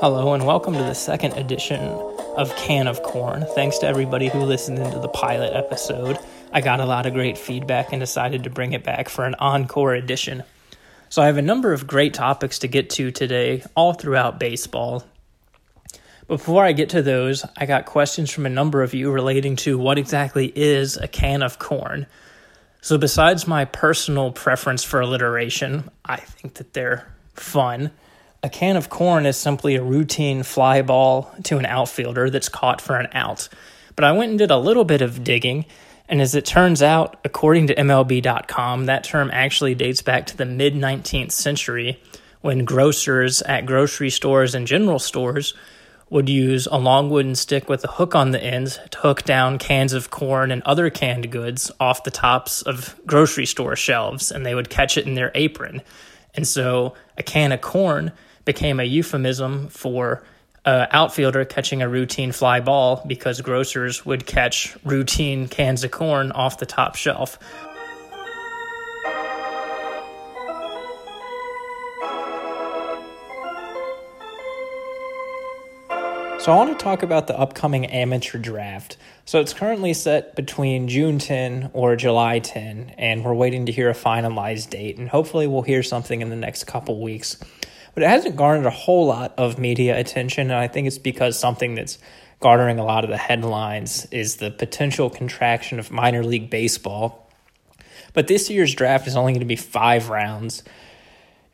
Hello, and welcome to the second edition of Can of Corn. Thanks to everybody who listened into the pilot episode. I got a lot of great feedback and decided to bring it back for an encore edition. So, I have a number of great topics to get to today, all throughout baseball. Before I get to those, I got questions from a number of you relating to what exactly is a can of corn. So, besides my personal preference for alliteration, I think that they're fun. A can of corn is simply a routine fly ball to an outfielder that's caught for an out. But I went and did a little bit of digging, and as it turns out, according to MLB.com, that term actually dates back to the mid 19th century when grocers at grocery stores and general stores would use a long wooden stick with a hook on the end to hook down cans of corn and other canned goods off the tops of grocery store shelves, and they would catch it in their apron. And so a can of corn became a euphemism for an outfielder catching a routine fly ball because grocers would catch routine cans of corn off the top shelf. So, I want to talk about the upcoming amateur draft. So, it's currently set between June 10 or July 10, and we're waiting to hear a finalized date. And hopefully, we'll hear something in the next couple weeks but it hasn't garnered a whole lot of media attention. And I think it's because something that's garnering a lot of the headlines is the potential contraction of minor league baseball. But this year's draft is only going to be five rounds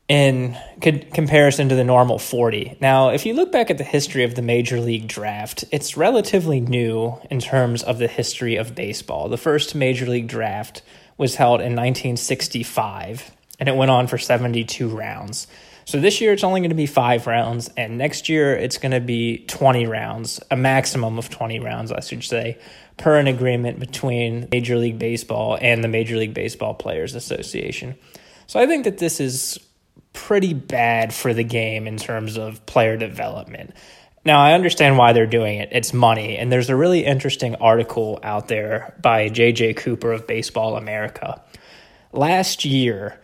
in comparison to the normal 40. Now, if you look back at the history of the Major League Draft, it's relatively new in terms of the history of baseball. The first Major League Draft was held in 1965, and it went on for 72 rounds. So this year it's only going to be five rounds, and next year it's going to be 20 rounds, a maximum of 20 rounds, I should say, per an agreement between Major League Baseball and the Major League Baseball Players Association. So I think that this is pretty bad for the game in terms of player development. Now, I understand why they're doing it. It's money. And there's a really interesting article out there by JJ Cooper of Baseball America. Last year,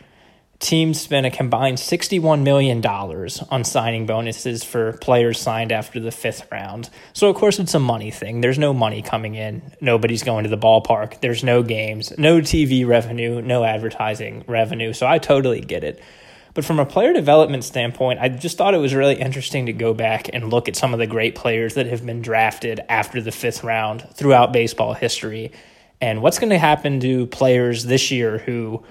teams spent a combined $61 million on signing bonuses for players signed after the fifth round. So, of course, it's a money thing. There's no money coming in. Nobody's going to the ballpark. There's no games, no TV revenue, no advertising revenue. So, I totally get it. But from a player development standpoint, I just thought it was really interesting to go back and look at some of the great players that have been drafted after the fifth round throughout baseball history. And what's going to happen to players this year who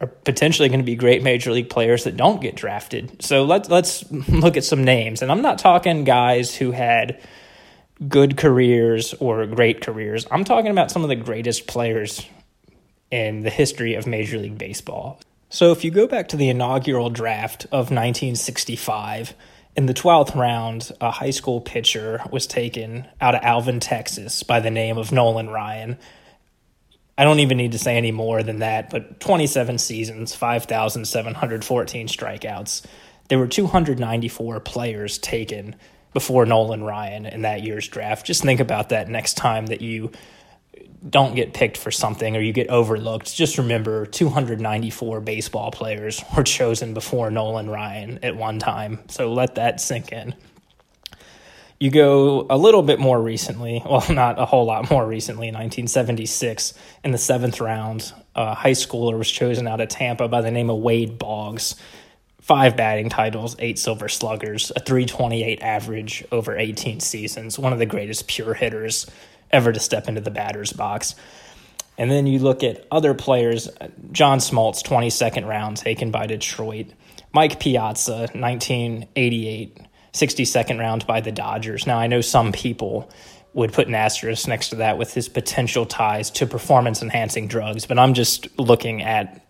are potentially going to be great major league players that don't get drafted. So let's let's look at some names. And I'm not talking guys who had good careers or great careers. I'm talking about some of the greatest players in the history of Major League Baseball. So if you go back to the inaugural draft of 1965, in the 12th round, a high school pitcher was taken out of Alvin, Texas by the name of Nolan Ryan I don't even need to say any more than that, but 27 seasons, 5,714 strikeouts. There were 294 players taken before Nolan Ryan in that year's draft. Just think about that next time that you don't get picked for something or you get overlooked. Just remember 294 baseball players were chosen before Nolan Ryan at one time. So let that sink in. You go a little bit more recently, well, not a whole lot more recently, 1976, in the seventh round, a high schooler was chosen out of Tampa by the name of Wade Boggs. Five batting titles, eight silver sluggers, a 328 average over 18 seasons, one of the greatest pure hitters ever to step into the batter's box. And then you look at other players John Smoltz, 22nd round, taken by Detroit. Mike Piazza, 1988 62nd round by the Dodgers. Now, I know some people would put an asterisk next to that with his potential ties to performance enhancing drugs, but I'm just looking at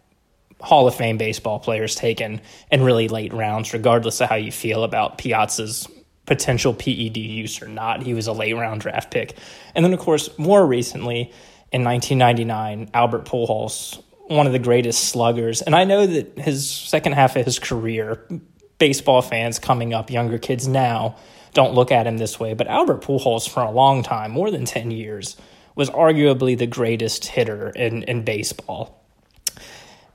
Hall of Fame baseball players taken in really late rounds, regardless of how you feel about Piazza's potential PED use or not. He was a late round draft pick. And then, of course, more recently in 1999, Albert Pujols, one of the greatest sluggers. And I know that his second half of his career baseball fans coming up, younger kids now, don't look at him this way. But Albert Pujols, for a long time, more than 10 years, was arguably the greatest hitter in, in baseball.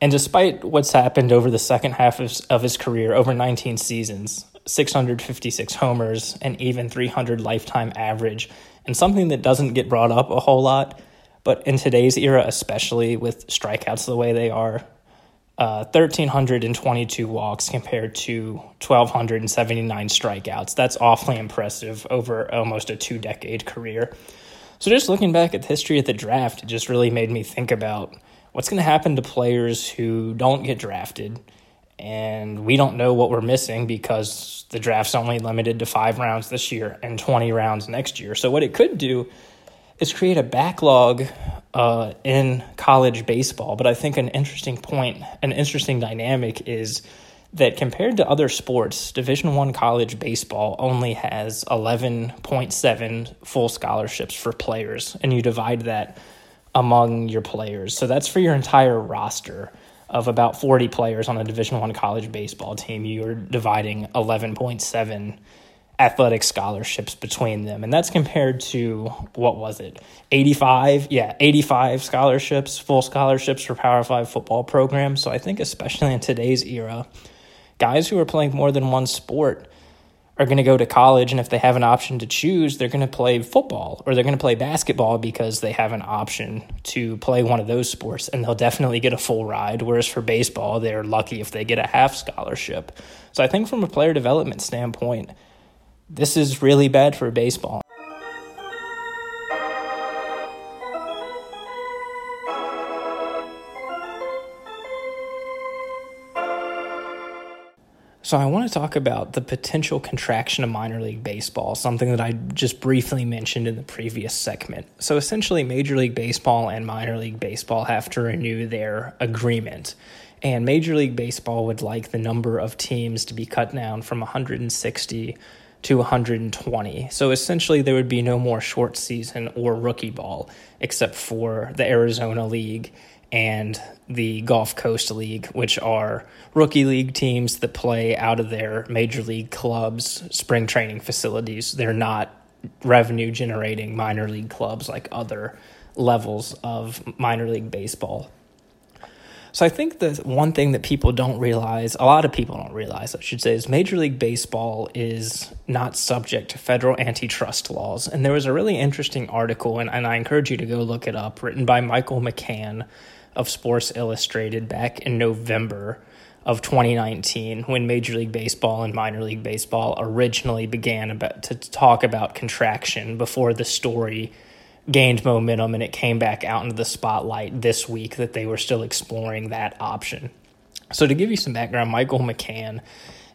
And despite what's happened over the second half of, of his career, over 19 seasons, 656 homers, and even 300 lifetime average, and something that doesn't get brought up a whole lot, but in today's era, especially with strikeouts the way they are, uh, 1,322 walks compared to 1,279 strikeouts. That's awfully impressive over almost a two decade career. So, just looking back at the history of the draft, it just really made me think about what's going to happen to players who don't get drafted. And we don't know what we're missing because the draft's only limited to five rounds this year and 20 rounds next year. So, what it could do is create a backlog uh, in college baseball. But I think an interesting point, an interesting dynamic is that compared to other sports, Division One college baseball only has eleven point seven full scholarships for players, and you divide that among your players. So that's for your entire roster of about 40 players on a division 1 college baseball team you're dividing 11.7 athletic scholarships between them. And that's compared to what was it? 85, yeah, 85 scholarships, full scholarships for Power 5 football programs. So I think especially in today's era, guys who are playing more than one sport are going to go to college and if they have an option to choose, they're going to play football or they're going to play basketball because they have an option to play one of those sports and they'll definitely get a full ride whereas for baseball, they're lucky if they get a half scholarship. So I think from a player development standpoint, this is really bad for baseball. So, I want to talk about the potential contraction of minor league baseball, something that I just briefly mentioned in the previous segment. So, essentially, Major League Baseball and minor league baseball have to renew their agreement. And Major League Baseball would like the number of teams to be cut down from 160 to 120. So essentially, there would be no more short season or rookie ball except for the Arizona League and the Gulf Coast League, which are rookie league teams that play out of their major league clubs, spring training facilities. They're not revenue generating minor league clubs like other levels of minor league baseball. So I think the one thing that people don't realize, a lot of people don't realize, I should say, is Major League Baseball is not subject to federal antitrust laws. And there was a really interesting article, and, and I encourage you to go look it up, written by Michael McCann of Sports Illustrated back in November of 2019 when Major League Baseball and Minor League Baseball originally began about, to talk about contraction before the story gained momentum and it came back out into the spotlight this week that they were still exploring that option. So, to give you some background, Michael McCann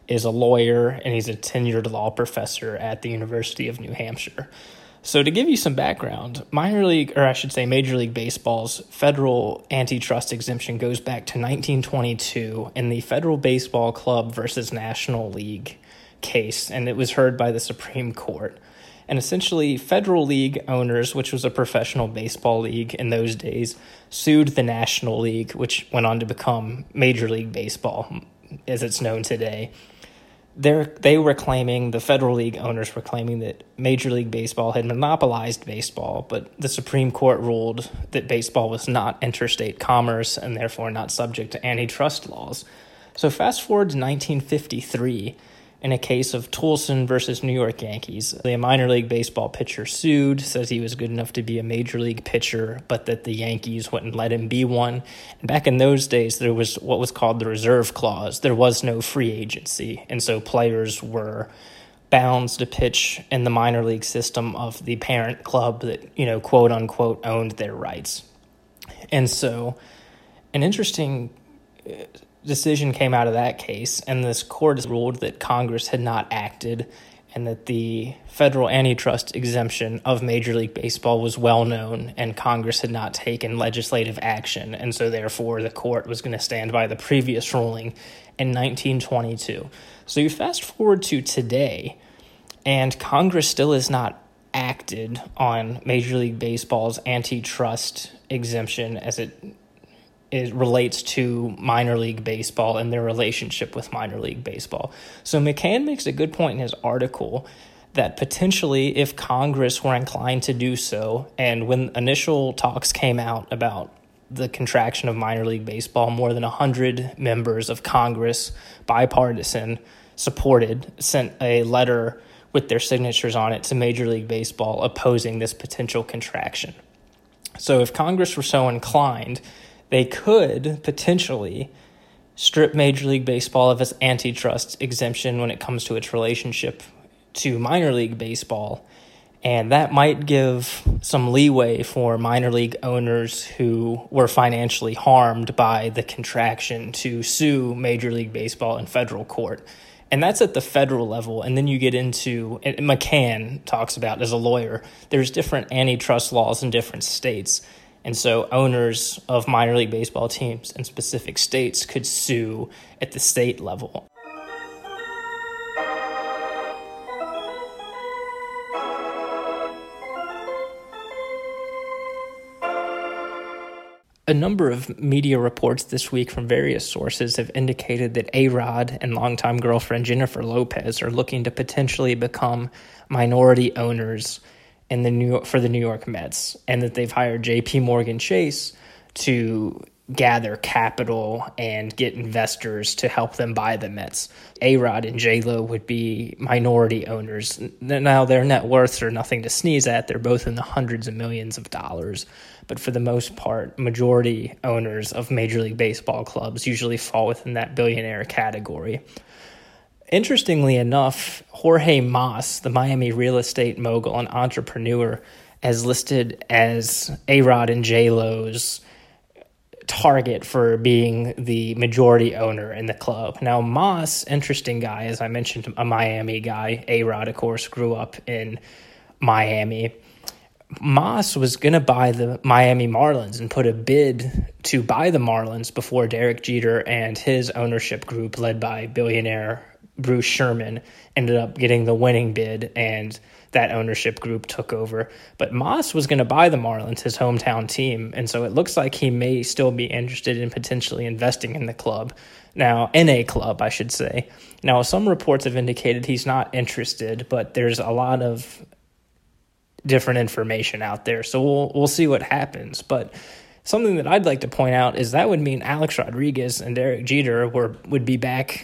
is a lawyer and he's a tenured law professor at the University of New Hampshire. So, to give you some background, minor league, or I should say Major League Baseball's federal antitrust exemption goes back to 1922 in the Federal Baseball Club versus National League case, and it was heard by the Supreme Court. And essentially, Federal League owners, which was a professional baseball league in those days, sued the National League, which went on to become Major League Baseball as it's known today. They're, they were claiming, the Federal League owners were claiming that Major League Baseball had monopolized baseball, but the Supreme Court ruled that baseball was not interstate commerce and therefore not subject to antitrust laws. So, fast forward to 1953 in a case of Toolson versus New York Yankees. The minor league baseball pitcher sued, says he was good enough to be a major league pitcher, but that the Yankees wouldn't let him be one. And back in those days, there was what was called the reserve clause. There was no free agency, and so players were bound to pitch in the minor league system of the parent club that, you know, quote unquote owned their rights. And so an interesting decision came out of that case, and this court ruled that Congress had not acted and that the federal antitrust exemption of Major League Baseball was well known and Congress had not taken legislative action. And so, therefore, the court was going to stand by the previous ruling in 1922. So, you fast forward to today, and Congress still has not acted on Major League Baseball's antitrust exemption as it it relates to minor league baseball and their relationship with minor league baseball. So McCann makes a good point in his article that potentially, if Congress were inclined to do so, and when initial talks came out about the contraction of minor league baseball, more than 100 members of Congress, bipartisan, supported sent a letter with their signatures on it to Major League Baseball opposing this potential contraction. So, if Congress were so inclined, they could potentially strip Major League Baseball of its antitrust exemption when it comes to its relationship to minor league baseball. And that might give some leeway for minor league owners who were financially harmed by the contraction to sue Major League Baseball in federal court. And that's at the federal level. And then you get into, McCann talks about as a lawyer, there's different antitrust laws in different states. And so owners of minor league baseball teams in specific states could sue at the state level. A number of media reports this week from various sources have indicated that A Rod and longtime girlfriend Jennifer Lopez are looking to potentially become minority owners in the New York, for the New York Mets, and that they've hired J.P. Morgan Chase to gather capital and get investors to help them buy the Mets. A Rod and J Lo would be minority owners. Now, their net worths are nothing to sneeze at. They're both in the hundreds of millions of dollars. But for the most part, majority owners of Major League Baseball clubs usually fall within that billionaire category. Interestingly enough, Jorge Mas, the Miami real estate mogul and entrepreneur, has listed as A Rod and J Lo's target for being the majority owner in the club. Now, Mas, interesting guy, as I mentioned, a Miami guy. A Rod, of course, grew up in Miami. Mas was going to buy the Miami Marlins and put a bid to buy the Marlins before Derek Jeter and his ownership group, led by billionaire Bruce Sherman, ended up getting the winning bid and that ownership group took over. But Mas was going to buy the Marlins, his hometown team, and so it looks like he may still be interested in potentially investing in the club. Now, in a club, I should say. Now, some reports have indicated he's not interested, but there's a lot of different information out there, so we'll we'll see what happens. But something that I'd like to point out is that would mean Alex Rodriguez and Derek Jeter were would be back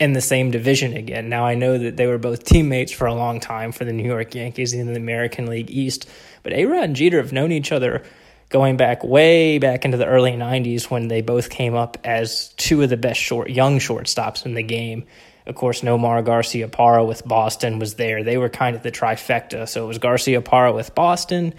in the same division again. Now I know that they were both teammates for a long time for the New York Yankees in the American League East, but A-Rod and Jeter have known each other going back way back into the early 90s when they both came up as two of the best short young shortstops in the game. Of course, Nomar Garciaparra with Boston was there. They were kind of the trifecta. So it was Garciaparra with Boston,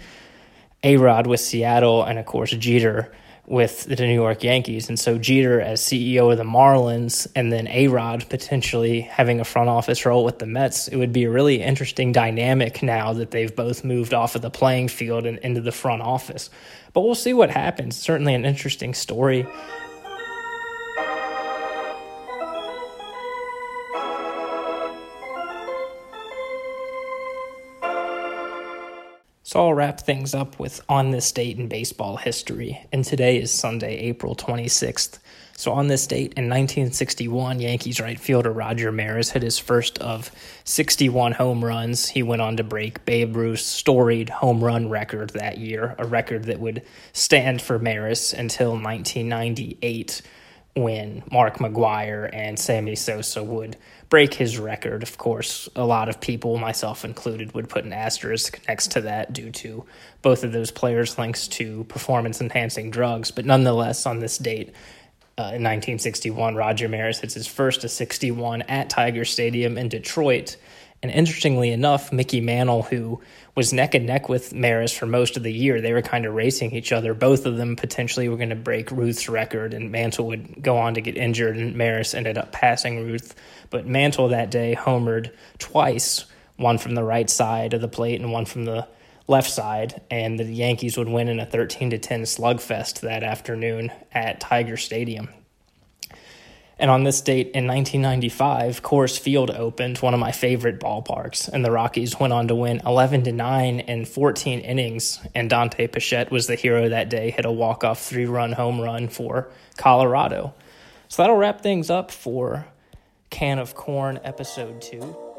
A-Rod with Seattle, and of course Jeter with the New York Yankees. And so Jeter as CEO of the Marlins and then A Rod potentially having a front office role with the Mets, it would be a really interesting dynamic now that they've both moved off of the playing field and into the front office. But we'll see what happens. Certainly an interesting story. So I'll wrap things up with on this date in baseball history. And today is Sunday, April 26th. So on this date in 1961, Yankees right fielder Roger Maris hit his first of 61 home runs. He went on to break Babe Ruth's storied home run record that year, a record that would stand for Maris until 1998 when Mark McGwire and Sammy Sosa would break his record. Of course, a lot of people, myself included, would put an asterisk next to that due to both of those players' links to performance enhancing drugs. But nonetheless, on this date, uh, in 1961, Roger Maris hits his first of 61 at Tiger Stadium in Detroit and interestingly enough, Mickey Mantle, who was neck and neck with Maris for most of the year, they were kind of racing each other. Both of them potentially were going to break Ruth's record, and Mantle would go on to get injured, and Maris ended up passing Ruth. But Mantle that day homered twice, one from the right side of the plate and one from the left side, and the Yankees would win in a 13 to 10 slugfest that afternoon at Tiger Stadium. And on this date in 1995, Coors Field opened, one of my favorite ballparks, and the Rockies went on to win 11 to 9 in 14 innings. And Dante Bichette was the hero that day, hit a walk-off three-run home run for Colorado. So that'll wrap things up for Can of Corn episode 2.